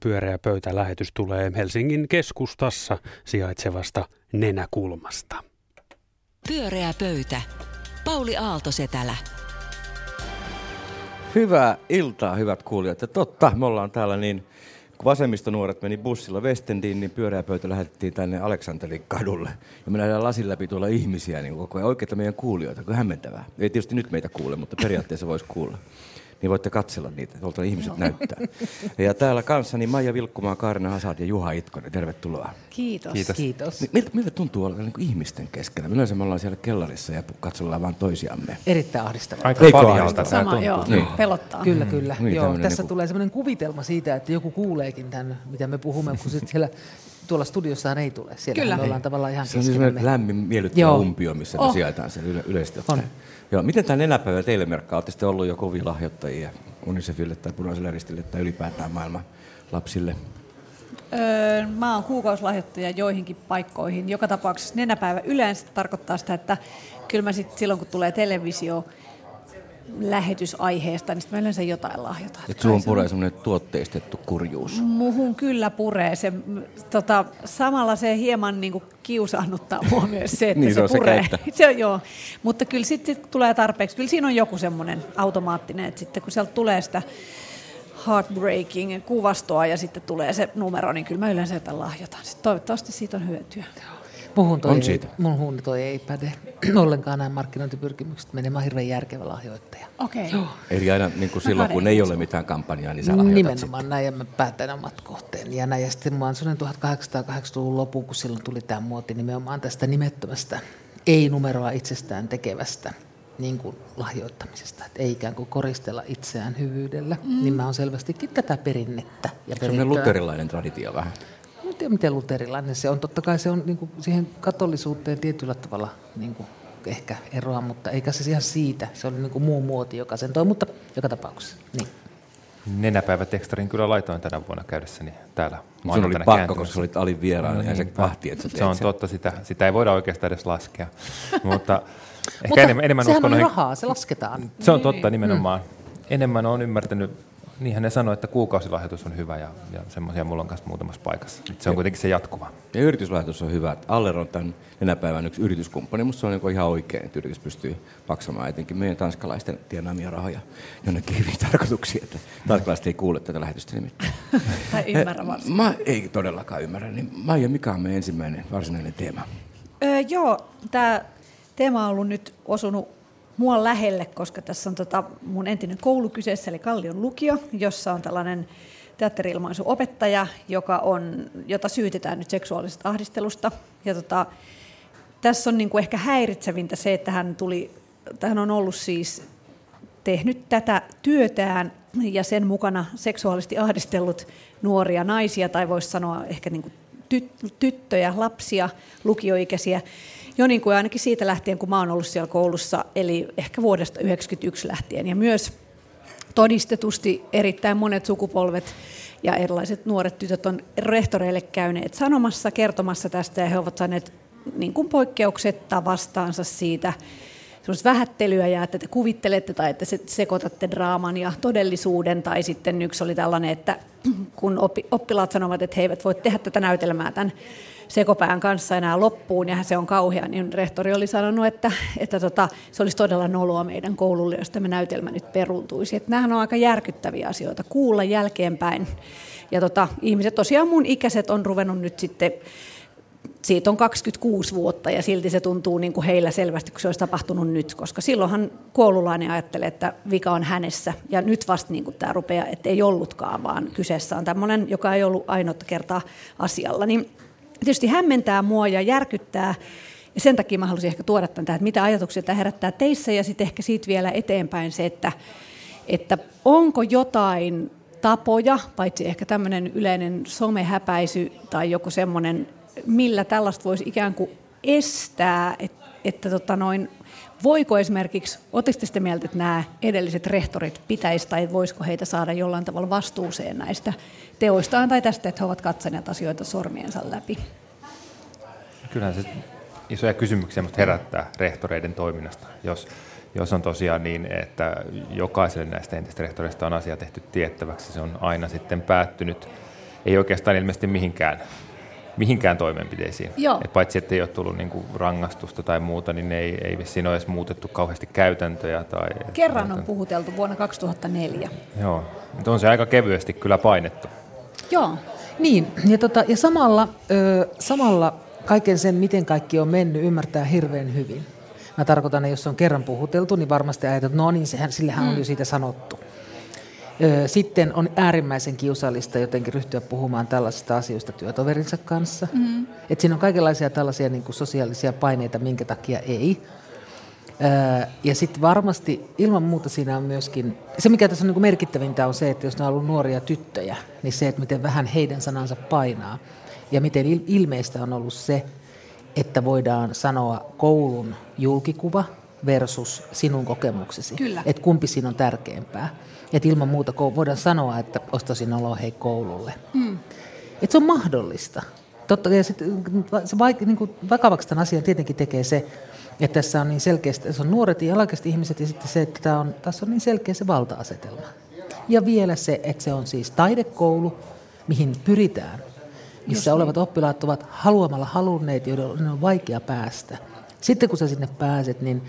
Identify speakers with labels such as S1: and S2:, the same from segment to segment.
S1: Pyöreä pöytälähetys tulee Helsingin keskustassa sijaitsevasta nenäkulmasta.
S2: Pyöreä pöytä. Pauli Aaltosetälä.
S3: Hyvää iltaa, hyvät kuulijat. Ja totta, me ollaan täällä niin, kun vasemmistonuoret meni bussilla Westendiin, niin pyöreä pöytä lähetettiin tänne Aleksanterin kadulle. Ja me nähdään lasin läpi tuolla ihmisiä niin koko ajan. Oikeita meidän kuulijoita, kun hämmentävää. Ei tietysti nyt meitä kuule, mutta periaatteessa voisi kuulla niin voitte katsella niitä, tuolta ihmiset Joo. näyttää. Ja täällä kanssani Maija Vilkkumaa, Kaarina Hasad ja Juha Itkonen. Tervetuloa.
S4: Kiitos. Kiitos. Kiitos.
S3: Miltä, miltä tuntuu olla niin kuin ihmisten keskellä? Yleensä me ollaan siellä kellarissa ja katsellaan vain toisiamme.
S4: Erittäin ahdistavaa.
S3: Aika paljon
S4: Sama, joo, niin. pelottaa. Kyllä, kyllä. Niin, joo, tässä niin kuin... tulee sellainen kuvitelma siitä, että joku kuuleekin tämän, mitä me puhumme, kun sitten siellä tuolla studiossahan ei tule. Siellä Kyllä. me ollaan tavallaan ihan
S3: Se on siis lämmin, miellyttävä umpio, missä oh. me sijaitaan siellä yle- yleisesti. On. Joo, miten tämä nenäpäivä teille merkkaa? Olette ollut jo kovin lahjoittajia Unicefille tai Punaiselle ristille tai ylipäätään maailman lapsille?
S4: Öö, mä oon kuukausilahjoittaja joihinkin paikkoihin. Joka tapauksessa nenäpäivä yleensä tarkoittaa sitä, että kyllä mä sit silloin kun tulee televisio, lähetysaiheesta, niin sitten mä yleensä jotain lahjotaan.
S3: Et suhun puree semmoinen tuotteistettu kurjuus.
S4: Muhun kyllä puree. Se, tota, samalla se hieman niin kuin kiusannuttaa mua myös se, että
S3: niin,
S4: se,
S3: se
S4: puree.
S3: Se,
S4: se on, joo. Mutta kyllä sitten sit tulee tarpeeksi. Kyllä siinä on joku semmoinen automaattinen, että sitten kun sieltä tulee sitä heartbreaking kuvastoa ja sitten tulee se numero, niin kyllä mä yleensä jotain lahjoitan. Sitten toivottavasti siitä on hyötyä. Joo.
S5: Muhun toi, on siitä. Ei, mun toi ei päde ollenkaan nämä markkinointipyrkimykset. Menee, mä hirveän järkevä lahjoittaja.
S4: Okei. Okay.
S3: Eli aina niin kuin silloin, kun ei ole mitään kampanjaa, niin sä lahjoitat
S5: Nimenomaan sitten. näin, ja mä päätän omat kohteen. Ja näin, ja sitten mä oon 1880-luvun lopun, kun silloin tuli tämä muoti nimenomaan tästä nimettömästä, ei-numeroa itsestään tekevästä niin kuin lahjoittamisesta, että ei ikään kuin koristella itseään hyvyydellä, mm. niin mä oon selvästikin tätä perinnettä ja
S3: Se on luterilainen traditio vähän
S5: tiedä, miten luterilainen se on. Totta kai se on niin kuin, siihen katolisuuteen tietyllä tavalla niin kuin, ehkä eroa, mutta eikä se ihan siitä. Se oli niin kuin muu muoti, joka sen toi, mutta joka tapauksessa. Niin.
S6: Nenäpäivätekstarin kyllä laitoin tänä vuonna käydessäni täällä
S3: Sun oli pakko, koska olit alin vieraan no, ja se vahti, että
S6: Se on sen. totta, sitä, sitä ei voida oikeastaan edes laskea. mutta
S5: ehkä mutta enemmän, enemmän sehän uskon on rahaa, se lasketaan.
S6: Se on totta nimenomaan. Mm. Enemmän on ymmärtänyt niinhän ne sanoi, että kuukausilahjoitus on hyvä ja, ja semmoisia mulla on kanssa muutamassa paikassa. Se on kuitenkin se jatkuva.
S3: Ja yrityslahjoitus on hyvä. Aller on tämän enä päivän yksi yrityskumppani. Musta se on niin ihan oikein, että yritys pystyy maksamaan etenkin meidän tanskalaisten tienaamia rahoja jonnekin hyvin tarkoituksiin. Että tanskalaiset ei kuule tätä lähetystä nimittäin.
S4: tai ymmärrä varsin.
S3: Mä ei todellakaan ymmärrä. Niin Maija, mikä on meidän ensimmäinen varsinainen teema?
S4: Öö, joo, tämä teema on ollut nyt osunut mua lähelle, koska tässä on tota mun entinen koulu kyseessä, eli Kallion lukio, jossa on tällainen teatteri-ilmaisuopettaja, joka on, jota syytetään nyt seksuaalisesta ahdistelusta. Ja tota, tässä on niin kuin ehkä häiritsevintä se, että hän, tuli, hän on ollut siis tehnyt tätä työtään ja sen mukana seksuaalisesti ahdistellut nuoria naisia, tai voisi sanoa ehkä niin kuin tyttöjä, lapsia, lukioikäisiä jo niin kuin ainakin siitä lähtien, kun mä oon ollut siellä koulussa, eli ehkä vuodesta 1991 lähtien. Ja myös todistetusti erittäin monet sukupolvet ja erilaiset nuoret tytöt on rehtoreille käyneet sanomassa, kertomassa tästä, ja he ovat saaneet niin kuin poikkeuksetta vastaansa siitä vähättelyä ja että te kuvittelette tai että sekoitatte draaman ja todellisuuden. Tai sitten yksi oli tällainen, että kun oppilaat sanovat, että he eivät voi tehdä tätä näytelmää tämän sekopään kanssa enää loppuun ja se on kauhea, niin rehtori oli sanonut, että, että tota, se olisi todella noloa meidän koululle, jos tämä näytelmä nyt peruuntuisi. Että nämähän on aika järkyttäviä asioita kuulla jälkeenpäin. Ja tota, ihmiset, tosiaan mun ikäiset on ruvennut nyt sitten siitä on 26 vuotta ja silti se tuntuu niin kuin heillä selvästi, kun se olisi tapahtunut nyt, koska silloinhan koululainen ajattelee, että vika on hänessä ja nyt vasta niin kuin tämä rupeaa, että ei ollutkaan, vaan kyseessä on tämmöinen, joka ei ollut ainoa kertaa asialla. Niin tietysti hämmentää mua ja järkyttää. Ja sen takia mä halusin ehkä tuoda tämän että mitä ajatuksia tämä herättää teissä ja sitten ehkä siitä vielä eteenpäin se, että, että onko jotain tapoja, paitsi ehkä tämmöinen yleinen somehäpäisy tai joku semmoinen, millä tällaista voisi ikään kuin estää, että, että tota noin, voiko esimerkiksi, otitte sitten mieltä, että nämä edelliset rehtorit pitäisi tai voisiko heitä saada jollain tavalla vastuuseen näistä teoistaan tai tästä, että he ovat katsoneet asioita sormiensa läpi?
S6: Kyllähän se isoja kysymyksiä mutta herättää rehtoreiden toiminnasta, jos, jos on tosiaan niin, että jokaiselle näistä entistä rehtoreista on asia tehty tiettäväksi, se on aina sitten päättynyt. Ei oikeastaan ilmeisesti mihinkään, mihinkään toimenpiteisiin.
S4: Joo.
S6: Et paitsi, että ei ole tullut niinku rangaistusta tai muuta, niin ei, ei vissiin ole edes muutettu kauheasti käytäntöjä. Tai,
S4: Kerran on puhuteltu vuonna 2004.
S6: Joo, mutta on se aika kevyesti kyllä painettu.
S4: Joo.
S5: Niin, ja, tota, ja samalla, ö, samalla kaiken sen, miten kaikki on mennyt, ymmärtää hirveän hyvin. Mä tarkoitan, että jos on kerran puhuteltu, niin varmasti ajatellaan, että no niin, sehän, sillehän on jo siitä sanottu. Sitten on äärimmäisen kiusallista jotenkin ryhtyä puhumaan tällaisista asioista työtoverinsa kanssa. Mm. Et siinä on kaikenlaisia tällaisia niin kuin sosiaalisia paineita, minkä takia ei. Ja sitten varmasti ilman muuta siinä on myöskin, se mikä tässä on niin kuin merkittävintä on se, että jos ne on ollut nuoria tyttöjä, niin se, että miten vähän heidän sanansa painaa. Ja miten il- ilmeistä on ollut se, että voidaan sanoa koulun julkikuva versus sinun kokemuksesi.
S4: Kyllä.
S5: Että kumpi siinä on tärkeämpää. Että ilman muuta voidaan sanoa, että ostaisin oloa hei koululle. Mm. Että se on mahdollista. Totta, ja sit, se vaik, niin kuin vakavaksi tämän asian tietenkin tekee se, että tässä on niin selkeästi, tässä on nuoret ja alaikäiset ihmiset ja sitten se, että tämä on, tässä on niin selkeä se valta-asetelma. Ja vielä se, että se on siis taidekoulu, mihin pyritään, missä olevat oppilaat ovat haluamalla halunneet, joiden on vaikea päästä. Sitten kun sä sinne pääset, niin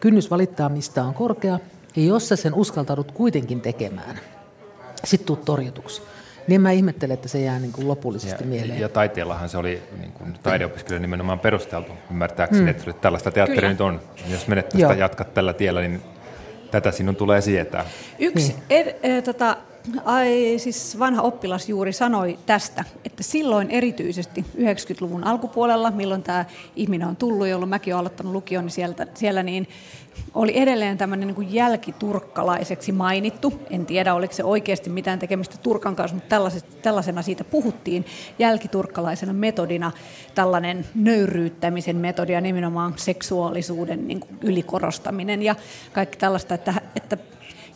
S5: kynnys valittaa mistä on korkea, ja jos sä sen uskaltaudut kuitenkin tekemään, sitten tuut torjutuksi. Niin mä ihmettelen, että se jää niin kuin lopullisesti mieleen.
S6: ja taiteellahan se oli niin kuin taideopiskelijoille nimenomaan perusteltu ymmärtääkseni, mm. että tällaista teatteria
S4: Kyllä.
S6: nyt on. Jos menet tästä jatkat tällä tiellä, niin tätä sinun tulee sietää.
S4: Yksi ed, e, tota, ai, siis vanha oppilas juuri sanoi tästä, että silloin erityisesti 90-luvun alkupuolella, milloin tämä ihminen on tullut, jolloin mäkin olen aloittanut lukion, niin sieltä, siellä niin oli edelleen tämmöinen niin kuin jälkiturkkalaiseksi mainittu. En tiedä, oliko se oikeasti mitään tekemistä Turkan kanssa, mutta tällaisena siitä puhuttiin jälkiturkkalaisena metodina, tällainen nöyryyttämisen metodi ja nimenomaan seksuaalisuuden niin kuin ylikorostaminen ja kaikki tällaista, että, että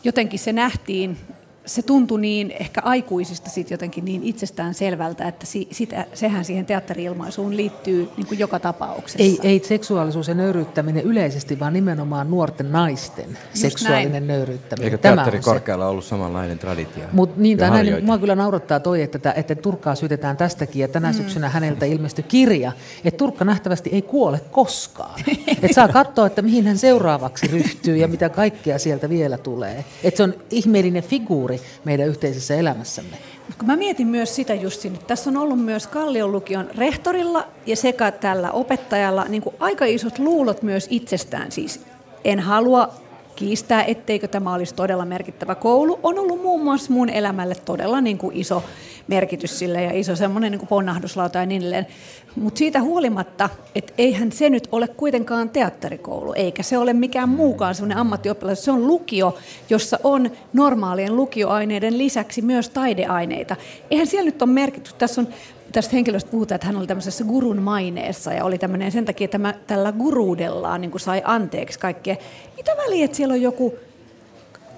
S4: jotenkin se nähtiin, se tuntui niin ehkä aikuisista sit jotenkin niin itsestään selvältä, että si, sitä, sehän siihen teatteri-ilmaisuun liittyy niin kuin joka tapauksessa.
S5: Ei, ei seksuaalisuus ja nöyryyttäminen yleisesti, vaan nimenomaan nuorten naisten seksuaalinen
S4: näin.
S5: nöyryyttäminen.
S3: Eikö
S5: Tämä
S3: teatteri
S5: on se.
S3: korkealla ollut samanlainen traditio?
S5: Mutta niin, tai näin, niin mua kyllä naurattaa toi, että, tä- että Turkkaa syytetään tästäkin, ja tänä mm. syksynä häneltä ilmestyi kirja, että Turkka nähtävästi ei kuole koskaan. että saa katsoa, että mihin hän seuraavaksi ryhtyy ja mitä kaikkea sieltä vielä tulee. Että se on ihmeellinen figuuri meidän yhteisessä elämässämme.
S4: Kun mä mietin myös sitä justin, että tässä on ollut myös Kallion lukion rehtorilla ja sekä tällä opettajalla niin kuin aika isot luulot myös itsestään. Siis en halua kiistää, etteikö tämä olisi todella merkittävä koulu. On ollut muun muassa mun elämälle todella niin kuin iso merkitys sille ja iso semmoinen niin kuin ponnahduslauta ja niin edelleen. Mutta siitä huolimatta, että eihän se nyt ole kuitenkaan teatterikoulu, eikä se ole mikään muukaan semmoinen ammattioppilas. Se on lukio, jossa on normaalien lukioaineiden lisäksi myös taideaineita. Eihän siellä nyt ole merkitys. Tässä on tästä henkilöstä puhutaan, että hän oli tämmöisessä gurun maineessa ja oli tämmöinen sen takia, että tämä, tällä guruudellaan niin kuin sai anteeksi kaikkea. Mitä väliä, että siellä on joku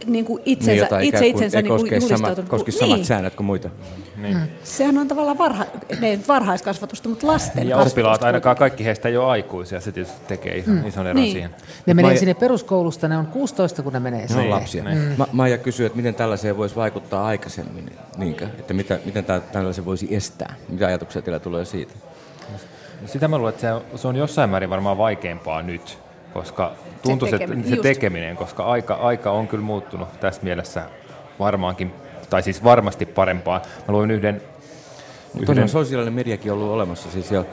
S4: niin kuin itsensä,
S3: niin,
S4: itse itsensä niin kuin julistautunut.
S3: koski
S4: Niin.
S3: samat säännöt kuin muita.
S6: Niin.
S4: Sehän on tavallaan varha, ne, varhaiskasvatusta, mutta lasten
S6: Ja
S4: kasvatusta
S6: oppilaat, ainakaan kaikki heistä ei ole aikuisia, se tietysti tekee ison, ison eron
S4: Niin.
S6: siihen.
S5: Ne menee
S3: Maija-
S5: sinne peruskoulusta, ne on 16, kun ne menee
S3: Ne
S5: sinne.
S3: on lapsia. Ma- Maija kysyy, että miten tällaiseen voisi vaikuttaa aikaisemmin, niinkö? Että mitä, miten tällaisen voisi estää? Mitä ajatuksia teillä tulee siitä?
S6: Sitä mä luulen, että se, se on jossain määrin varmaan vaikeampaa nyt, koska tuntuu se,
S4: tekeminen,
S6: se
S4: just.
S6: tekeminen, koska aika, aika on kyllä muuttunut tässä mielessä varmaankin, tai siis varmasti parempaan. Mä luin yhden,
S3: Mutta on sosiaalinen mediakin ollut olemassa siis jo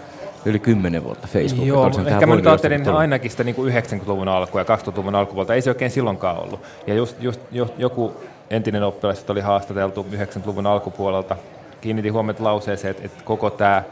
S3: yli kymmenen vuotta Facebook.
S6: Joo, ehkä mä nyt ajattelin ainakin sitä niin kuin 90-luvun alkua ja 2000-luvun alkupuolta. Ei se oikein silloinkaan ollut. Ja just, just jo, joku entinen oppilas, oli haastateltu 90-luvun alkupuolelta, kiinnitti huomiota lauseeseen, että, että koko tämä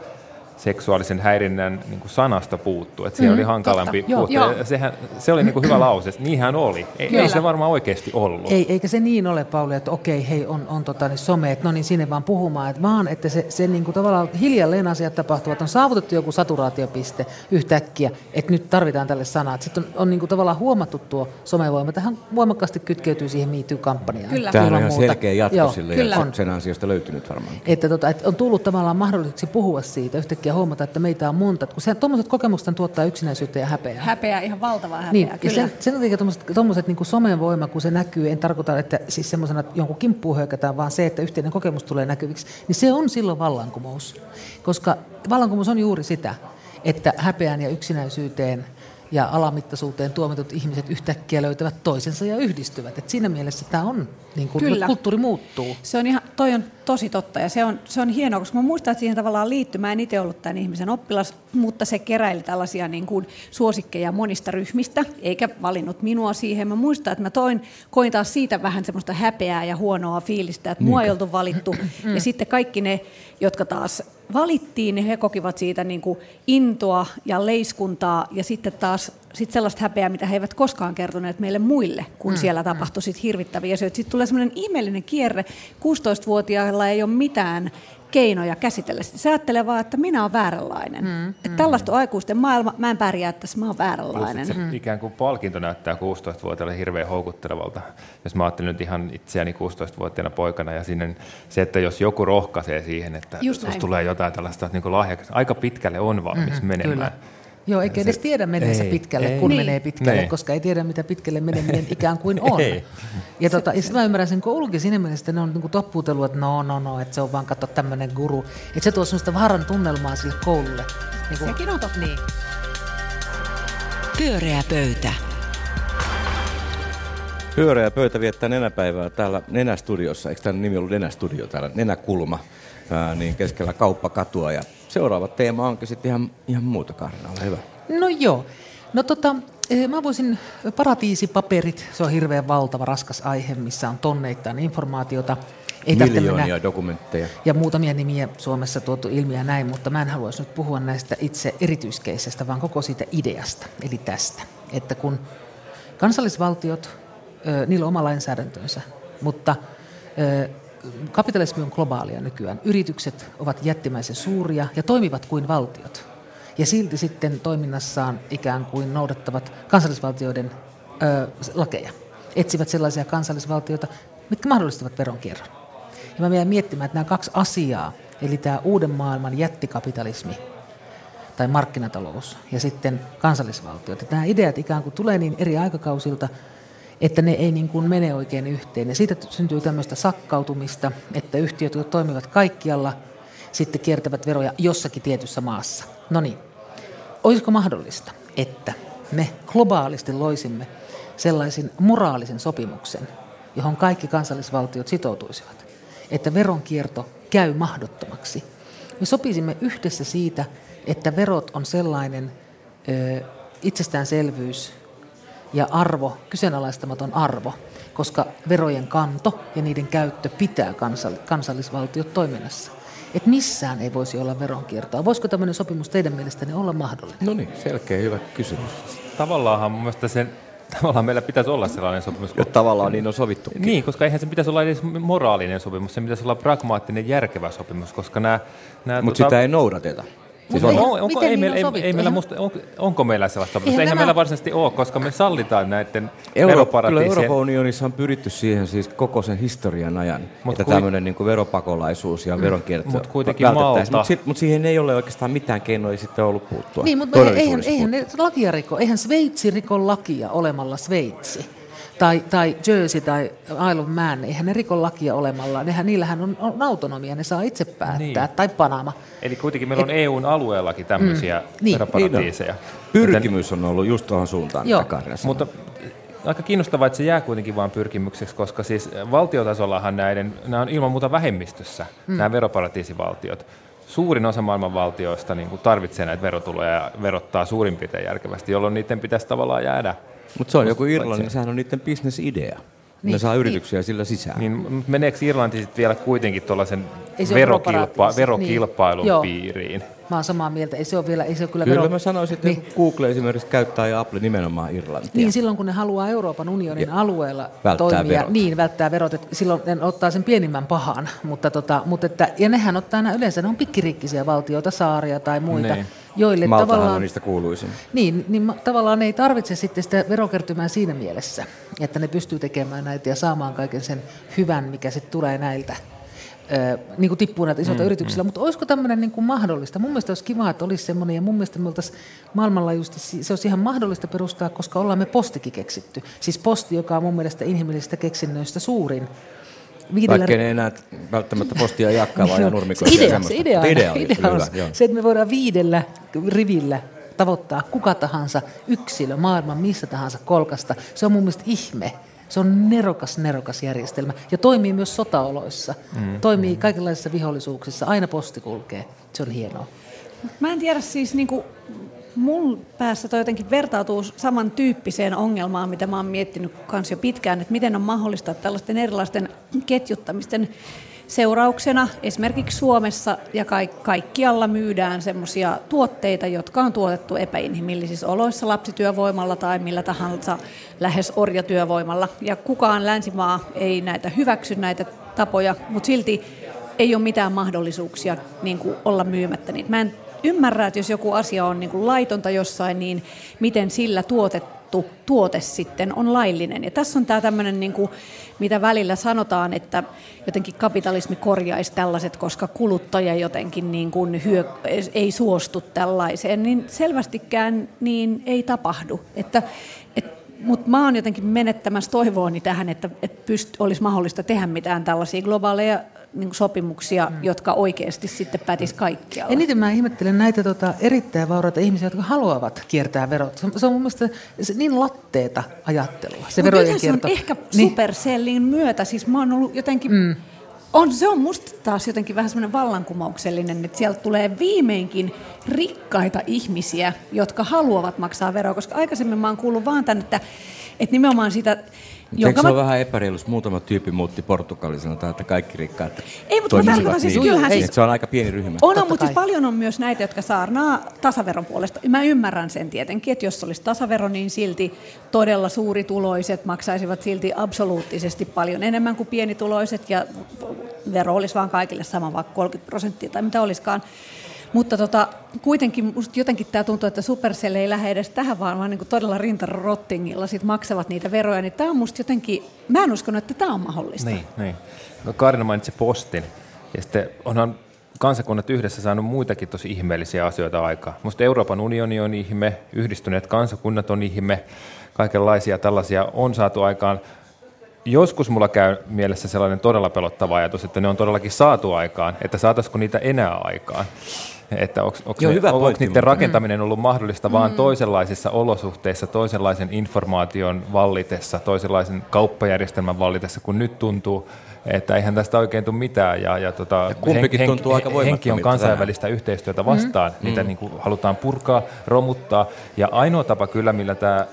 S6: seksuaalisen häirinnän niin kuin sanasta puuttuu. Että siihen
S4: Mm,
S6: oli hankalampi puuttua. Sehän, se oli niin kuin hyvä lause. Niinhän oli. Ei, ei se varmaan oikeasti ollut.
S5: Ei, eikä se niin ole, Pauli, että okei, hei, on, on tota, niin some, että no niin sinne vaan puhumaan, että vaan, että se, se niin kuin tavallaan hiljalleen asiat tapahtuvat, on saavutettu joku saturaatiopiste yhtäkkiä, että nyt tarvitaan tälle sanaa. Sitten on, on niin kuin tavallaan huomattu tuo somevoima, tähän voimakkaasti kytkeytyy siihen MeToo-kampanjaan.
S4: Kyllä.
S3: Tämähän on ihan
S5: muuta.
S3: selkeä jatko
S5: Joo,
S3: sille
S4: kyllä.
S3: ja
S5: on.
S3: sen ansiosta löytynyt varmaan.
S5: Että, tota, että on tullut tavallaan mahdolliseksi puhua siitä. Yhtäkkiä yhtäkkiä huomata, että meitä on monta. Kun tuommoiset kokemukset tuottaa yksinäisyyttä ja häpeää.
S4: Häpeää, ihan valtavaa häpeää,
S5: Niin,
S4: kyllä.
S5: ja sen, sen takia tuommoiset niin somen voima, kun se näkyy, en tarkoita, että siis semmoisena että jonkun kimppuun hyökätään, vaan se, että yhteinen kokemus tulee näkyviksi, niin se on silloin vallankumous. Koska vallankumous on juuri sitä, että häpeään ja yksinäisyyteen – ja alamittaisuuteen tuomitut ihmiset yhtäkkiä löytävät toisensa ja yhdistyvät. Et siinä mielessä tämä on, niin kuin, Kyllä. kulttuuri muuttuu.
S4: Se on ihan, toi on tosi totta ja se on, se on hienoa, koska mä muistan, että siihen tavallaan liittyy, mä en itse ollut tämän ihmisen oppilas, mutta se keräili tällaisia niin kuin suosikkeja monista ryhmistä, eikä valinnut minua siihen. Mä muistan, että mä toin, koin taas siitä vähän semmoista häpeää ja huonoa fiilistä, että mua ei oltu valittu. ja sitten kaikki ne, jotka taas valittiin, niin he kokivat siitä niin kuin intoa ja leiskuntaa ja sitten taas sit sellaista häpeää, mitä he eivät koskaan kertoneet meille muille, kun mm, siellä mm. tapahtui sit hirvittäviä asioita. Sitten tulee semmoinen ihmeellinen kierre. 16-vuotiailla ei ole mitään keinoja käsitellä sitä. Se ajattelee vaan, että minä olen vääränlainen. Mm, että mm. tällaista aikuisten maailma, mä en pärjää tässä, mä olen vääränlainen.
S6: Plus, se mm. ikään kuin palkinto näyttää 16-vuotiaille hirveän houkuttelevalta. Jos mä ajattelen nyt ihan itseäni 16-vuotiaana poikana ja sinne se, että jos joku rohkaisee siihen, että jos tulee jotain tällaista niin lahjakas, aika pitkälle on valmis mm-hmm, menemään. Kyllä.
S5: Joo, eikä edes tiedä meneensä ei, pitkälle, ei, kun niin. menee pitkälle, niin. koska ei tiedä, mitä pitkälle meneminen ikään kuin on. Ei. Ja, tota, ja sitten mä ymmärrän sen koulukin siinä mielessä, että ne on niinku toppuutelua, että no, no, no, että se on vaan katso tämmöinen guru. Että se tuo semmoista vaaran tunnelmaa sille koululle.
S4: Niin kuin, Sekin on totta. Niin.
S2: Pyöreä pöytä.
S3: Pyöreä pöytä viettää nenäpäivää täällä Nenästudiossa. Eikö tämä nimi ollut Nenästudio täällä? Nenäkulma. Ää, niin keskellä kauppakatua. Ja seuraava teema onkin sitten ihan, ihan muuta, Karina, ole hyvä.
S5: No joo. No tota, eh, mä voisin, paratiisipaperit, se on hirveän valtava, raskas aihe, missä on tonneittain informaatiota.
S3: Ei Miljoonia mennä, dokumentteja.
S5: Ja muutamia nimiä Suomessa tuotu ilmi ja näin, mutta mä en haluaisi nyt puhua näistä itse erityiskeisestä, vaan koko siitä ideasta, eli tästä. Että kun kansallisvaltiot, niillä on oma lainsäädäntönsä, mutta kapitalismi on globaalia nykyään. Yritykset ovat jättimäisen suuria ja toimivat kuin valtiot. Ja silti sitten toiminnassaan ikään kuin noudattavat kansallisvaltioiden ö, lakeja. Etsivät sellaisia kansallisvaltioita, mitkä mahdollistavat veronkierron. Ja mä vielä miettimään, että nämä kaksi asiaa, eli tämä uuden maailman jättikapitalismi tai markkinatalous ja sitten kansallisvaltiot. Nämä ideat ikään kuin tulee niin eri aikakausilta, että ne ei niin kuin mene oikein yhteen. Ja siitä syntyy tämmöistä sakkautumista, että yhtiöt, jotka toimivat kaikkialla, sitten kiertävät veroja jossakin tietyssä maassa. No niin, olisiko mahdollista, että me globaalisti loisimme sellaisen moraalisen sopimuksen, johon kaikki kansallisvaltiot sitoutuisivat, että veronkierto käy mahdottomaksi. Me sopisimme yhdessä siitä, että verot on sellainen ö, itsestäänselvyys, ja arvo, kyseenalaistamaton arvo, koska verojen kanto ja niiden käyttö pitää kansallisvaltiot toiminnassa. Että missään ei voisi olla veronkiertoa. Voisiko tämmöinen sopimus teidän mielestänne olla mahdollinen?
S3: No niin, selkeä hyvä kysymys.
S6: Tavallaanhan mun mielestä sen tavallaan meillä pitäisi olla sellainen sopimus.
S3: Ja tavallaan niin on sovittu.
S6: Niin, koska eihän se pitäisi olla edes moraalinen sopimus, se pitäisi olla pragmaattinen, järkevä sopimus, koska nämä...
S3: nämä Mutta tota... sitä ei noudateta.
S6: Siis on, on, onko, ei, meillä, ei, ei meillä musta, on, onko meillä sellaista sopimusta? Eihän, nämä... meillä varsinaisesti ole, koska me sallitaan näiden Euro.
S3: Kyllä Euroopan unionissa on pyritty siihen siis koko sen historian ajan, Mut että kui... tämmöinen niin veropakolaisuus ja mm. veronkierto
S6: Mutta kuitenkin Malta...
S3: Mutta mut siihen ei ole oikeastaan mitään keinoja sitten ollut puuttua.
S5: Niin, mutta eihän, eihän ne lakia riko, eihän Sveitsi riko lakia olemalla Sveitsi tai, tai Jersey tai Isle of Man, eihän ne rikon lakia olemalla. Nehän, niillähän on, on autonomia, ne saa itse päättää, niin. tai Panama.
S6: Eli kuitenkin meillä on Et, EUn alueellakin tämmöisiä mm, niin. veroparatiiseja.
S3: Niin Pyrkimys on ollut just tuohon suuntaan,
S6: Joo. Mutta aika kiinnostavaa, että se jää kuitenkin vain pyrkimykseksi, koska siis valtiotasollahan näiden, nämä on ilman muuta vähemmistössä, mm. nämä veroparatiisivaltiot. Suurin osa maailman valtioista niin kuin tarvitsee näitä verotuloja ja verottaa suurin piirtein järkevästi, jolloin niiden pitäisi tavallaan jäädä
S3: mutta se on joku Irlannin, sehän on niiden bisnesidea. Niin, ne saa yrityksiä niin. sillä sisään.
S6: Niin, meneekö Irlanti sitten vielä kuitenkin tuollaisen verokilpa, verokilpailun niin. piiriin?
S5: Mä oon samaa mieltä, ei se ole vielä, ei se ole kyllä,
S3: kyllä
S5: vero...
S3: mä sanoisin, että niin. Google esimerkiksi käyttää ja Apple nimenomaan Irlantia.
S5: Niin, silloin kun ne haluaa Euroopan unionin ja alueella toimia, verot. niin välttää verot, että silloin ne ottaa sen pienimmän pahan, mutta, tota, mutta että, ja nehän ottaa nämä yleensä, ne on pikkirikkisiä valtioita, saaria tai muita, niin
S3: joille Maltahan tavallaan... on niistä kuuluisin.
S5: Niin, niin tavallaan ei tarvitse sitten sitä verokertymää siinä mielessä, että ne pystyy tekemään näitä ja saamaan kaiken sen hyvän, mikä sitten tulee näiltä niin kuin tippuu näitä isoilta
S3: Mm,
S5: yrityksillä, mutta olisiko tämmöinen niin kuin mahdollista? Mun mielestä olisi kiva, että olisi semmoinen, ja mun mielestä me oltaisiin maailmanlaajuisesti, se olisi ihan mahdollista perustaa, koska ollaan me postikin keksitty. Siis posti, joka on mun mielestä inhimillisistä keksinnöistä suurin. Viidellä-
S3: Vaikka ei enää välttämättä postia jakkaa, vaan ihan nurmikoita
S5: se
S3: ja
S5: idea, se idea,
S3: idea, oli
S5: idea
S3: kyllä
S5: on
S3: hyvä,
S5: se, että me voidaan viidellä rivillä tavoittaa kuka tahansa yksilö maailman missä tahansa kolkasta. Se on mun mielestä ihme. Se on nerokas, nerokas järjestelmä ja toimii myös sotaoloissa. Mm. Toimii kaikenlaisissa vihollisuuksissa. Aina posti kulkee. Se on hienoa.
S4: Mä en tiedä siis niinku, mun päässä toi jotenkin vertautuu samantyyppiseen ongelmaan, mitä mä oon miettinyt kans jo pitkään, että miten on mahdollista, että tällaisten erilaisten ketjuttamisten seurauksena esimerkiksi Suomessa ja kaik- kaikkialla myydään semmoisia tuotteita, jotka on tuotettu epäinhimillisissä oloissa lapsityövoimalla tai millä tahansa lähes orjatyövoimalla. Ja kukaan länsimaa ei näitä hyväksy näitä tapoja, mutta silti ei ole mitään mahdollisuuksia niin kuin olla myymättä niitä. Mä en ymmärrä, että jos joku asia on niin kuin laitonta jossain, niin miten sillä tuotettu tuote sitten on laillinen. Ja tässä on tämä tämmöinen, niin kuin, mitä välillä sanotaan, että jotenkin kapitalismi korjaisi tällaiset, koska kuluttaja jotenkin niin kuin hyö, ei suostu tällaiseen, niin selvästikään niin ei tapahdu. Että, et, mutta mä oon jotenkin menettämässä toivoani tähän, että, että pyst, olisi mahdollista tehdä mitään tällaisia globaaleja niin sopimuksia, mm. jotka oikeasti sitten pätis kaikkialla.
S5: Eniten mä ihmettelen näitä tota, erittäin vauraita ihmisiä, jotka haluavat kiertää verot. Se, se on mun mielestä se, niin latteeta ajattelua, se
S4: Mut
S5: verojen
S4: nythän se on
S5: kierto.
S4: ehkä
S5: Niin.
S4: Supercellin myötä, siis mä oon ollut jotenkin, mm. on, se on musta taas jotenkin vähän semmoinen vallankumouksellinen, että sieltä tulee viimeinkin rikkaita ihmisiä, jotka haluavat maksaa veroa, koska aikaisemmin mä oon kuullut vaan tämän, että, että nimenomaan sitä,
S3: Eikö se
S4: mä-
S3: ole vähän epäreilus? Muutama tyyppi muutti Portugaliin, sanotaan, että kaikki rikkaat
S4: Ei, mutta mä tarkoitan siis,
S3: niin.
S4: kyllähän siis-
S3: Se on aika pieni ryhmä.
S4: On, on mutta siis paljon on myös näitä, jotka saarnaa tasaveron puolesta. Mä ymmärrän sen tietenkin, että jos olisi tasavero, niin silti todella suurituloiset maksaisivat silti absoluuttisesti paljon enemmän kuin pienituloiset, ja vero olisi vaan kaikille sama, vaikka 30 prosenttia tai mitä olisikaan. Mutta tota, kuitenkin musta jotenkin tämä tuntuu, että Supercell ei lähde edes tähän, vaan, vaan niin todella rintarottingilla sit maksavat niitä veroja. Niin tämä on musta jotenkin, mä en uskonut, että tämä on mahdollista.
S6: Niin, niin. No Kaarina mainitsi postin. Ja sitten onhan kansakunnat yhdessä saanut muitakin tosi ihmeellisiä asioita aikaan. Musta Euroopan unioni on ihme, yhdistyneet kansakunnat on ihme, kaikenlaisia tällaisia on saatu aikaan. Joskus mulla käy mielessä sellainen todella pelottava ajatus, että ne on todellakin saatu aikaan, että saataisiko niitä enää aikaan. Että onko
S3: Joo, hyvä pointti,
S6: niiden
S3: mutta-
S6: rakentaminen ollut mahdollista vaan toisenlaisissa olosuhteissa, toisenlaisen informaation vallitessa, toisenlaisen kauppajärjestelmän vallitessa, kun nyt tuntuu, että eihän tästä oikein tule mitään. Ja, ja, tota,
S3: Ja kumpikin tuntuu aika
S6: henki on kansainvälistä yhteistyötä vastaan, mm. niitä niin kuin halutaan purkaa, romuttaa. Ja ainoa tapa kyllä, millä tämä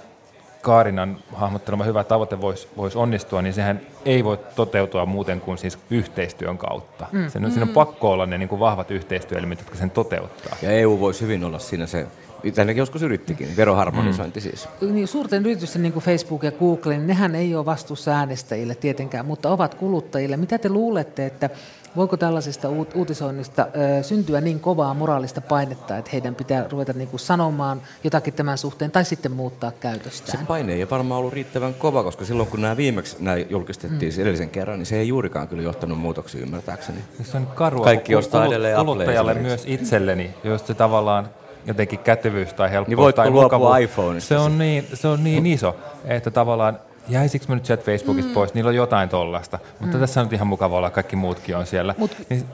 S6: Kaarinan hahmottelema hyvä tavoite voisi vois onnistua, niin sehän ei voi toteutua muuten kuin siis yhteistyön kautta. Mm. Sen, siinä on pakko olla ne niin kuin vahvat yhteistyöelimet, jotka sen toteuttaa.
S3: Ja EU voisi hyvin olla siinä se, mitä ne joskus yrittikin, veroharmonisointi siis.
S5: Niin, suurten yritysten niin kuin Facebook ja Google, niin nehän ei ole vastuussa äänestäjille tietenkään, mutta ovat kuluttajille. Mitä te luulette, että voiko tällaisesta uut- uutisoinnista syntyä niin kovaa moraalista painetta, että heidän pitää ruveta niin kuin sanomaan jotakin tämän suhteen tai sitten muuttaa
S3: Se
S5: käytöstään?
S3: paine ei varmaan ollut riittävän kova, koska silloin kun nämä viimeksi nämä julkistettiin mm. edellisen kerran, niin se ei juurikaan kyllä johtanut muutoksiin ymmärtääkseni.
S6: Se on karua
S3: Kaikki ostaa edelleen
S6: kuluttajalle myös itselleni, jos se tavallaan jotenkin kätevyys tai helppous
S3: Niin
S6: tai
S3: luopua
S6: mukavuus,
S3: iPhoneista
S6: se on, niin, se on niin iso, että tavallaan jäisikö mä nyt sieltä Facebookista mm. pois, niillä on jotain tollasta, mutta mm. tässä on nyt ihan mukava olla, kaikki muutkin on siellä.
S5: Mut
S6: niin,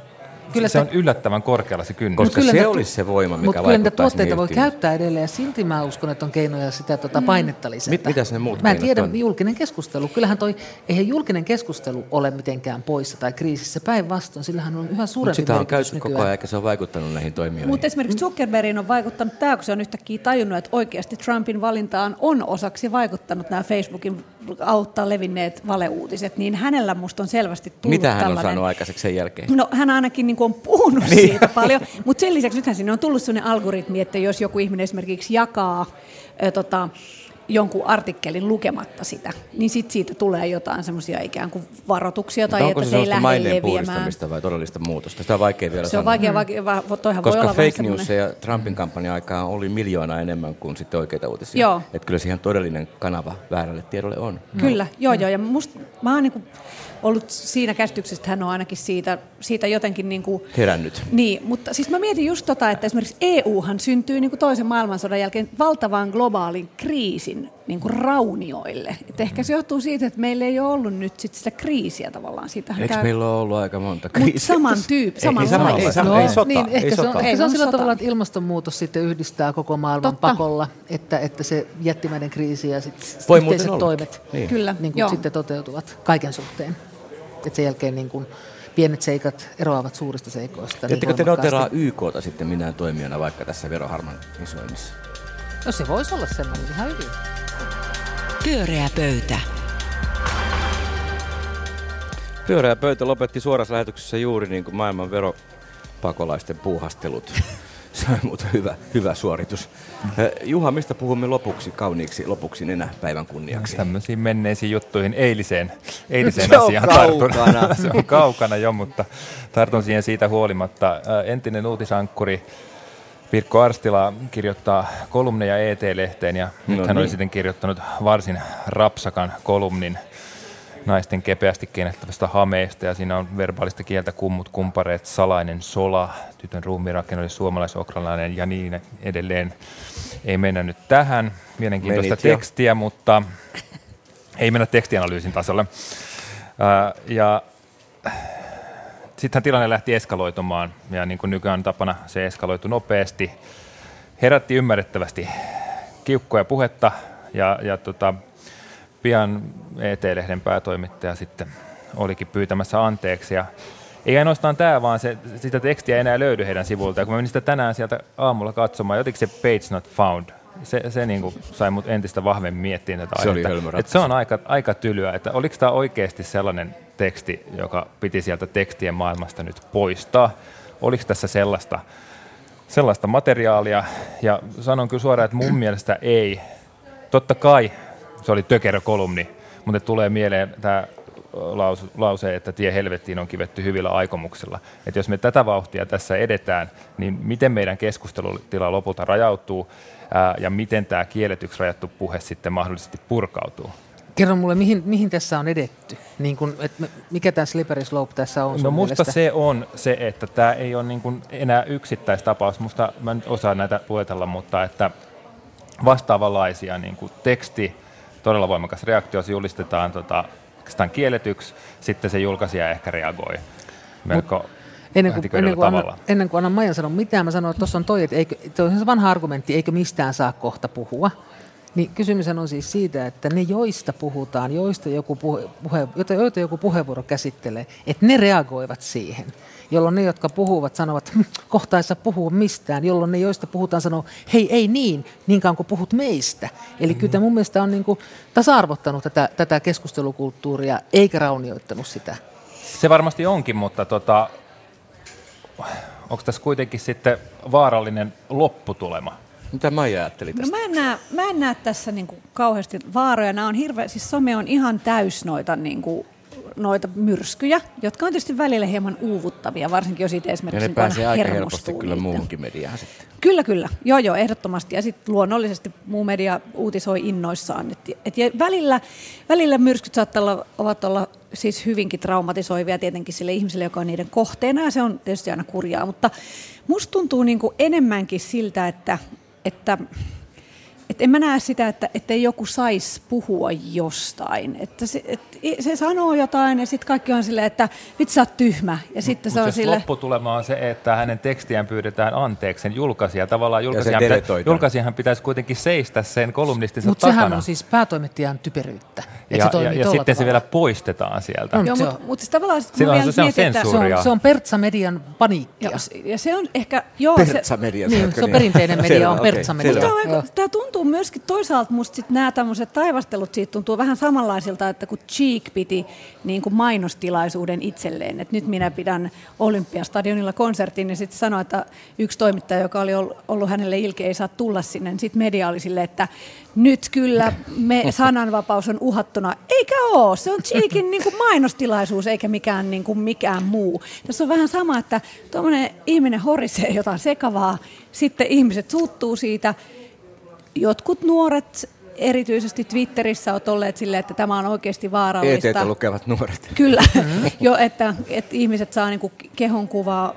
S5: kyllä
S6: se,
S5: sitä-
S6: on yllättävän korkealla se kynnys.
S3: Koska
S5: kyllä
S3: se olisi se voima, mikä
S5: Mutta kyllä niitä tuotteita voi käyttää edelleen ja silti mä uskon, että on keinoja sitä tuota painetta lisätä.
S3: Mit- mitäs ne muut
S5: Mä en tiedä,
S3: on?
S5: julkinen keskustelu. Kyllähän toi, eihän julkinen keskustelu ole mitenkään poissa tai kriisissä. Päinvastoin, sillähän on yhä suurempi
S3: sitä on käyty koko ajan, eikä se ole vaikuttanut näihin toimijoihin.
S4: Mutta esimerkiksi Zuckerbergin on vaikuttanut tämä, kun se on yhtäkkiä tajunnut, että oikeasti Trumpin valintaan on osaksi vaikuttanut nämä Facebookin auttaa levinneet valeuutiset, niin hänellä musta on selvästi tullut
S3: Mitä hän on
S4: tällainen...
S3: saanut aikaiseksi sen jälkeen?
S4: No hän ainakin niin on puhunut niin. siitä paljon, mutta sen lisäksi nythän sinne on tullut sellainen algoritmi, että jos joku ihminen esimerkiksi jakaa ö, tota, jonkun artikkelin lukematta sitä, niin sit siitä tulee jotain semmoisia ikään kuin varoituksia tai
S3: onko
S4: että
S3: se
S4: se ei
S3: sellaista
S4: lähde
S3: maineen
S4: leviämään.
S3: puhdistamista vai todellista muutosta? Sitä on vaikea vielä
S4: Se on vaikea, vaikea va- toihan voi
S3: Koska
S4: olla vähän
S3: fake news
S4: semmoinen-
S3: ja Trumpin kampanjan aikaan oli miljoona enemmän kuin sitten oikeita uutisia.
S4: Joo.
S3: Että kyllä siihen todellinen kanava väärälle tiedolle on.
S4: Kyllä, joo joo. Ja must, mä oon niinku ollut siinä käsityksessä, että hän on ainakin siitä, siitä jotenkin niin kuin,
S3: Herännyt.
S4: Niin, mutta siis mä mietin just tota, että esimerkiksi EUhan syntyy niin kuin toisen maailmansodan jälkeen valtavan globaalin kriisin niin kuin raunioille. Et ehkä se johtuu siitä, että meillä ei ole ollut nyt sit sitä kriisiä tavallaan. Siitähän
S3: Eikö meillä ole ollut aika monta
S4: Mutta
S3: kriisiä?
S4: saman tyyppi,
S3: Ei, ei, sama, ei, sama,
S5: No,
S3: ei sota,
S5: niin,
S3: ei
S5: ehkä, se on,
S3: sota.
S5: ehkä
S4: Ei
S5: se on sillä
S4: sota.
S5: tavalla, että ilmastonmuutos sitten yhdistää koko maailman
S4: Totta.
S5: pakolla, että, että se jättimäinen kriisi ja sit
S3: Voi
S5: yhteiset toimet
S3: Niin.
S4: Kyllä,
S5: niin kuin sitten toteutuvat kaiken suhteen. Että sen jälkeen niin kuin pienet seikat eroavat suurista seikoista. niin
S3: Ettekö te
S5: voimakkaasti.
S3: noteraa YKta sitten minään toimijana vaikka tässä veroharmonisoinnissa?
S5: No se voisi olla semmoinen ihan hyvin.
S2: Pyöreä pöytä.
S3: Pyöreä pöytä lopetti suorassa lähetyksessä juuri niin kuin maailman veropakolaisten puuhastelut. Se on muuten hyvä, hyvä suoritus. Eh, Juha, mistä puhumme lopuksi, kauniiksi lopuksi enää päivän kunniaksi?
S6: Tämmöisiin menneisiin juttuihin eiliseen, eiliseen
S3: Se
S6: asiaan tartun. Se on kaukana jo, mutta tartun siihen siitä huolimatta. Ää, Entinen uutisankkuri Pirkko Arstila kirjoittaa kolumneja ET-lehteen ja
S3: No
S6: nyt hän oli
S3: niin.
S6: sitten kirjoittanut varsin rapsakan kolumnin naisten kepeästi kiinnittävästä hameesta ja siinä on verbaalista kieltä kummut, kumpareet, salainen sola, tytön ruumiinrakenne oli suomalaisokralainen ja niin edelleen. Ei mennä nyt tähän mielenkiintoista
S3: Menit jo.
S6: tekstiä, mutta ei mennä tekstianalyysin tasolle. Ää, ja sittenhän tilanne lähti eskaloitumaan ja niin kuin nykyään tapana se eskaloitu nopeasti. Herätti ymmärrettävästi kiukkoja puhetta ja, ja tota, pian ET-lehden päätoimittaja sitten olikin pyytämässä anteeksi. Ja ei ainoastaan tämä, vaan se, sitä tekstiä ei enää löydy heidän sivuilta. Ja kun mä menin sitä tänään sieltä aamulla katsomaan, jotenkin se page not found, se, se niin kuin sai mut entistä vahvemmin miettimään tätä
S3: Se oli
S6: aihetta. että se on aika, aika tylyä, että oliko tämä oikeasti sellainen teksti, joka piti sieltä tekstien maailmasta nyt poistaa. Oliko tässä sellaista, sellaista materiaalia, ja sanon kyllä suoraan, että mun mielestä ei. Totta kai se oli tökerö kolumni, mutta tulee mieleen tämä lause, lause, että tie helvettiin on kivetty hyvillä aikomuksilla. Että jos me tätä vauhtia tässä edetään, niin miten meidän keskustelutila lopulta rajautuu ää, ja miten tämä kielletyksi rajattu puhe sitten mahdollisesti purkautuu?
S5: Kerro mulle, mihin, mihin tässä on edetty? Niin kun, et mikä tämä slippery slope tässä on
S6: No musta
S5: mielestä?
S6: se on se, että tämä ei ole niin kuin enää yksittäistapaus. Musta mä en osaa näitä luetella, mutta että vastaavanlaisia niin kuin teksti, todella voimakas reaktio, se julistetaan tota, oikeastaan kielletyksi, sitten se julkaisija ehkä reagoi melko
S5: Ennen kuin, ennen, kuin
S6: tavalla.
S5: ennen kuin annan Maijan sanoa mitään, mä sanoin, että tuossa on toi, että eikö, toi on se vanha argumentti, eikö mistään saa kohta puhua. Niin kysymys on siis siitä, että ne, joista puhutaan, joista joku, puhe, puhe, joita, joita joku puheenvuoro käsittelee, että ne reagoivat siihen. Jolloin ne, jotka puhuvat, sanovat, "Hm, kohta ei saa puhua mistään. Jolloin ne, joista puhutaan, sanoo, hei, ei niin, niin kauan kuin puhut meistä. Eli kyllä tämä mun mielestä on niin kuin tasa-arvottanut tätä, tätä keskustelukulttuuria, eikä raunioittanut sitä.
S6: Se varmasti onkin, mutta tota, onko tässä kuitenkin sitten vaarallinen lopputulema?
S3: Mitä Maija ajatteli
S4: No
S3: tästä?
S4: mä en näe, mä en näe tässä niinku kauheasti vaaroja. Nämä on hirveä, siis some on ihan täys noita, niinku, noita myrskyjä, jotka on tietysti välillä hieman uuvuttavia, varsinkin jos itse
S3: Ja
S4: esimerkiksi
S3: ne
S4: niinku aina
S3: pääsee aika helposti kyllä muuhunkin mediaan sitten.
S4: Kyllä, kyllä. Joo, joo, ehdottomasti. Ja sitten luonnollisesti muu media uutisoi innoissaan. Et, et ja välillä, välillä myrskyt saattaa olla, ovat olla siis hyvinkin traumatisoivia tietenkin sille ihmiselle, joka on niiden kohteena, ja se on tietysti aina kurjaa. Mutta musta tuntuu niin kuin enemmänkin siltä, että, että et en mä näe sitä, että ettei joku saisi puhua jostain. Että se, et, se sanoo jotain ja sitten kaikki on silleen, että vitsi sä oot tyhmä. Ja sitten se
S6: Mutta
S4: on
S6: se
S4: sille...
S6: lopputulema on se, että hänen tekstiään pyydetään anteeksi sen julkaisija. Tavallaan
S3: se
S6: julkaisijan, pitä, julkaisijahan pitäisi kuitenkin seistä sen kolumnistinsa
S5: Mutta
S6: takana.
S5: sehän on siis päätoimittajan typeryyttä.
S6: ja,
S5: se
S6: ja,
S5: toimii
S6: ja sitten se
S5: tavalla.
S6: vielä poistetaan sieltä.
S5: On.
S4: Joo,
S5: se
S4: mutta mut siis tavallaan sit, kun
S6: se- se on
S4: mietin, että-
S5: Se on, se on Pertsa-median paniikkia.
S4: Ja, ja se on ehkä, joo, se,
S3: Pertsa media.
S5: Niin, se on perinteinen media, on Pertsa-media.
S4: Tämä tuntuu tuntuu myöskin toisaalta musta sit nämä tämmöiset taivastelut siitä tuntuu vähän samanlaisilta, että kun Cheek piti niin kuin mainostilaisuuden itselleen, että nyt minä pidän Olympiastadionilla konsertin, niin sitten sanoi, että yksi toimittaja, joka oli ollut hänelle ilkeä, ei saa tulla sinne, niin sitten media oli sille, että nyt kyllä me sananvapaus on uhattuna. Eikä ole, se on Cheekin niin kuin mainostilaisuus eikä mikään, niin kuin mikään muu. Tässä on vähän sama, että tuommoinen ihminen horisee jotain sekavaa, sitten ihmiset suuttuu siitä, jotkut nuoret erityisesti Twitterissä olet olleet silleen, että tämä on oikeasti vaarallista.
S3: ETtä lukevat nuoret.
S4: Kyllä, jo, että, että ihmiset saa niin kehonkuvaa,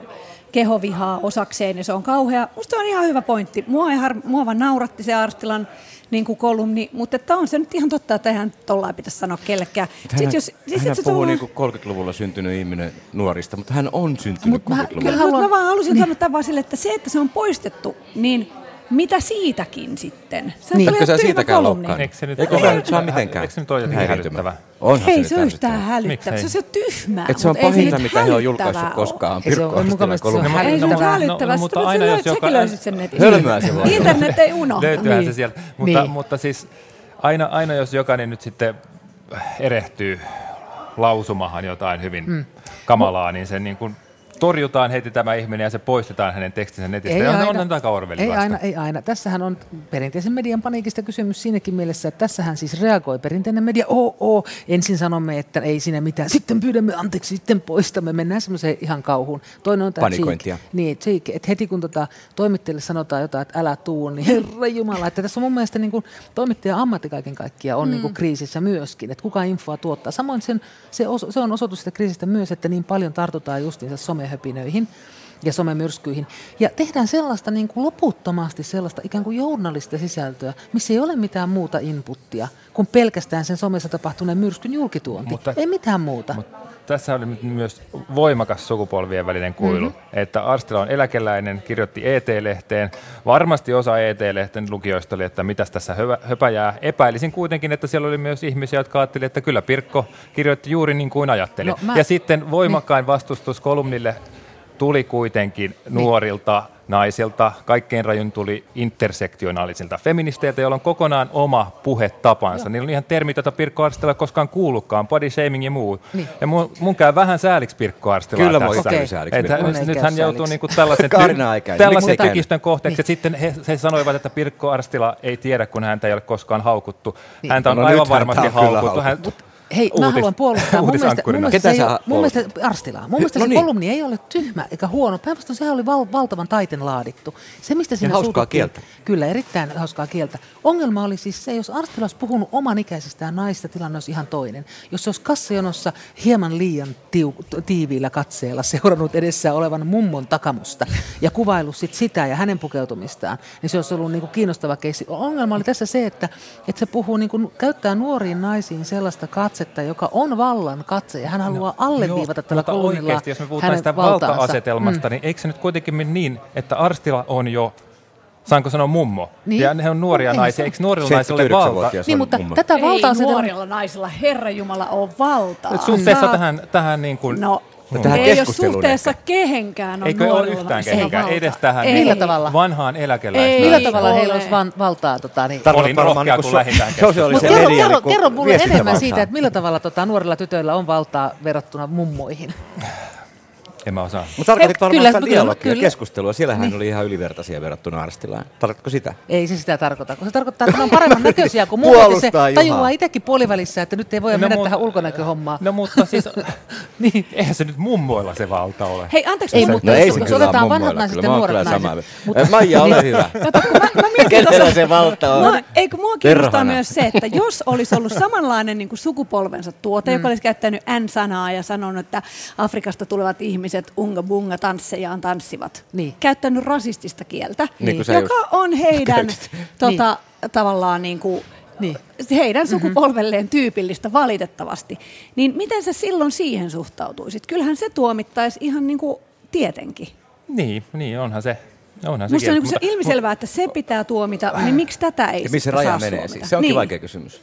S4: kehovihaa osakseen ja se on kauhea. Musta on ihan hyvä pointti. Mua, ei har, mua vaan nauratti se Arstilan niin kuin kolumni, mutta että on se nyt ihan totta, että eihän tollain pitäisi sanoa kellekään.
S3: Hän,
S4: Sitten
S3: jos, siis hän puhuu niin kuin 30-luvulla syntynyt ihminen nuorista, mutta hän on syntynyt 30-luvulla.
S4: Mä, haluan... mä vaan halusin niin. sanoa tämän vaan sille, että se, että se on poistettu, niin mitä siitäkin sitten?
S3: Sä niin. Eikö se siitäkään loukkaan?
S6: Eikö se nyt,
S3: Eikö se nyt saa mitenkään
S6: Eikö se nyt ole jotenkin hälyttävä?
S4: Onhan Hei, se, se on yhtään hälyttävä. Se on tyhmää.
S3: Et se on pahinta, mitä he on julkaissut koskaan.
S5: Ei se on mukavasti se on
S4: hälyttävää. No, no, mutta aina jos joka... sen netistä.
S3: Hölmöä se voi
S4: Internet ei unohda.
S6: Löytyyhän se sieltä. Mutta siis aina, aina jos jokainen nyt sitten erehtyy lausumahan jotain hyvin mm. kamalaa, niin se niin kuin torjutaan heti tämä ihminen ja se poistetaan hänen tekstinsä netistä. Ei ja aina, on aika
S5: ei aina, ei aina. Tässähän on perinteisen median paniikista kysymys siinäkin mielessä, että tässähän siis reagoi perinteinen media. Oo, oo. Ensin sanomme, että ei siinä mitään. Sitten pyydämme anteeksi, sitten poistamme. Mennään semmoiseen ihan kauhuun. Toinen on tämä
S3: Panikointia.
S5: Cheek. Niin, cheek, että heti kun tota, toimittajille sanotaan jotain, että älä tuu, niin herra Jumala. Että tässä on mun mielestä niin kuin, toimittaja ammatti kaiken kaikkiaan on mm. niin kuin kriisissä myöskin. Että kuka infoa tuottaa. Samoin sen, se, oso, se on osoitus sitä kriisistä myös, että niin paljon tartutaan justiinsa some somehöpinöihin ja somemyrskyihin. Ja tehdään sellaista niin kuin loputtomasti sellaista ikään kuin journalista sisältöä, missä ei ole mitään muuta inputtia kuin pelkästään sen somessa tapahtuneen myrskyn julkituonti. Mutta, ei mitään muuta. Mutta
S6: tässä oli myös voimakas sukupolvien välinen kuilu, mm-hmm. että Arstila on eläkeläinen, kirjoitti ET-lehteen. Varmasti osa ET-lehten lukijoista oli, että mitäs tässä höpäjää. Epäilisin kuitenkin, että siellä oli myös ihmisiä, jotka ajattelivat, että kyllä Pirkko kirjoitti juuri niin kuin ajatteli. No, mä... Ja sitten voimakkain vastustus kolumnille tuli kuitenkin nuorilta naisilta. Kaikkein rajun tuli intersektionaalisilta feministeiltä, joilla on kokonaan oma puhetapansa. Joo. Niillä on ihan termit, joita Pirkko Arstela koskaan kuullutkaan, body shaming ja muu. Niin. Ja mun, mun käy vähän sääliksi Pirkko Arstelaa
S3: Kyllä
S6: tässä.
S3: Kyllä okay. sääliksi.
S6: Että hän, nyt hän joutuu niinku tällaisen, tällaisen tykistön kohteeksi. Niin. Sitten he, he sanoivat, että Pirkko Arstila ei tiedä, kun häntä ei ole koskaan haukuttu. Niin. Häntä on no, aivan varmasti haukuttu. Hän,
S5: Hei, Uutis, mä haluan puolustaa. Mun mielestä, mun mielestä, se, ei, mun mielestä Arstilaa. Mun mielestä no se niin. kolumni ei ole tyhmä eikä huono. Päinvastoin sehän oli val, valtavan taiten laadittu. Se, mistä siinä
S3: ja hauskaa kieltä.
S5: Kyllä, erittäin hauskaa kieltä. Ongelma oli siis se, jos Arstila olisi puhunut oman ikäisestään naista, tilanne olisi ihan toinen. Jos se olisi kassajonossa hieman liian tiu, tiiviillä katseella seurannut edessä olevan mummon takamusta ja kuvailu sit sitä ja hänen pukeutumistaan, niin se olisi ollut niin kuin kiinnostava keissi. Ongelma oli tässä se, että, että se puhuu, niin kuin, käyttää nuoriin naisiin sellaista katsetta, joka on vallan katse ja hän haluaa no, alleviivata tällä kolumnilla
S6: oikeasti, jos me puhutaan sitä valta-asetelmasta, mm. niin eikö se nyt kuitenkin mene niin, että Arstila on jo saanko sanoa mummo? Niin. Ja ne on nuoria no, naisia. Eikö nuorilla naisilla ole valta?
S5: Niin, mutta mummo. tätä valtaa...
S4: Ei nuorilla naisilla, herra Jumala, ole valtaa.
S6: Suhteessa Saa... tähän, tähän niin kuin...
S4: No, No, tähän ei ole suhteessa ehkä. kehenkään on
S6: Eikö ole yhtään kehenkään, ei edes tähän
S5: ei. Millä tavalla?
S6: vanhaan eläkeläiseen.
S5: Millä tavalla heillä olisi van, valtaa? Tota, niin.
S6: Olin rohkea, kun lähdetään
S5: Mutta kerro, kerro, kerro mulle enemmän siitä, että millä tavalla tota, nuorilla tytöillä on valtaa verrattuna mummoihin.
S6: En mä osaa.
S3: Mutta tarkoitit varmaan kyllä, sitä dialogia kyllä. keskustelua. Siellähän niin. oli ihan ylivertaisia verrattuna Arstilaan. Tarkoitko sitä?
S5: Ei se sitä tarkoita, kun se tarkoittaa, että ne on paremman näköisiä kuin muut. Se tajuaa itsekin puolivälissä, että nyt ei voi no, mennä mu- tähän ulkonäköhommaan.
S6: No mutta siis, niin. eihän se nyt mummoilla se valta ole.
S4: Hei, anteeksi.
S5: Ei, mutta no, ei se kyllä otetaan vanhat naiset ja nuoret naiset.
S3: Mutta, Maija, ole hyvä. Mä, mä mietin Kenellä se valta on?
S4: No, eikö mua kiinnostaa myös se, että jos olisi ollut samanlainen niin kuin sukupolvensa tuote, joka mm. olisi käyttänyt N-sanaa ja sanonut, että Afrikasta tulevat ihmiset unga bunga tanssejaan tanssivat. Niin. Käyttänyt rasistista kieltä, niin. joka on heidän tota, niin. tavallaan niin kuin, niin. heidän mhm. sukupolvelleen mm-hmm. tyypillistä valitettavasti. Niin miten sä silloin siihen suhtautuisit? Kyllähän se tuomittaisi ihan niin kuin tietenkin.
S6: Niin, niin onhan se. Onhan
S4: Musta se, on niin se ilmiselvää, että se pitää tuomita, niin miksi tätä ei
S3: Ja missä raja menee siis? Se onkin niin. vaikea kysymys.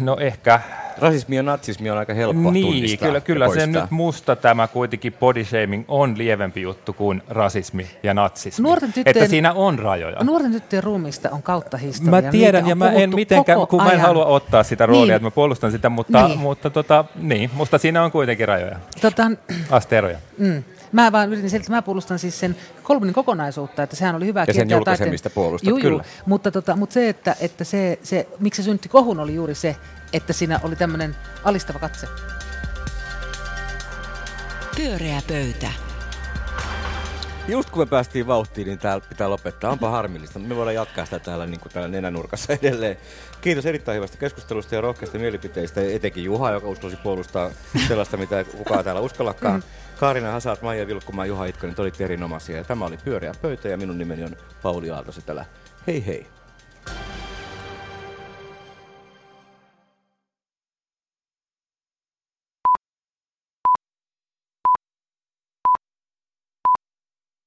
S6: No ehkä
S3: rasismi ja natsismi on aika helppo
S6: Niin,
S3: tunnistaa
S6: kyllä, kyllä se nyt musta tämä kuitenkin body shaming on lievempi juttu kuin rasismi ja natsismi.
S5: Nuorten tyttöjen-
S6: Että siinä on rajoja.
S5: Nuorten tyttöjen ruumista on kautta historian.
S6: Mä tiedän
S5: Niitä
S6: ja mä en mitenkään, kun mä en
S5: ajan.
S6: halua ottaa sitä roolia,
S5: Niin.
S6: että mä puolustan sitä, mutta,
S5: Niin.
S6: mutta tota, niin, musta siinä on kuitenkin rajoja,
S5: Tota,
S6: asteeroja.
S5: mm, mä vaan yritin selittää, että mä puolustan siis sen kolmen kokonaisuutta, että sehän oli hyvä
S3: Ja sen julkaisemista
S5: taiteen-
S3: puolustat,
S5: Juu, juu.
S3: kyllä.
S5: Mutta, tota, mutta se, että, että se, se, miksi se synnytti kohun, oli juuri se, että siinä oli tämmöinen alistava katse.
S2: Pyöreä pöytä.
S3: Just kun me päästiin vauhtiin, niin täällä pitää lopettaa. Onpa harmillista. Me voidaan jatkaa sitä täällä, niin kuin täällä nenänurkassa edelleen. Kiitos erittäin hyvästä keskustelusta ja rohkeista mielipiteistä. Etenkin Juha, joka uskalsi puolustaa sellaista, mitä kukaan täällä uskallakaan. Kaarina Hasaat, Maija Vilkkumaa, Juha Itkonen, te olitte erinomaisia. Ja tämä oli Pyöreä pöytä ja minun nimeni on Pauli Aalto. Hei hei hei!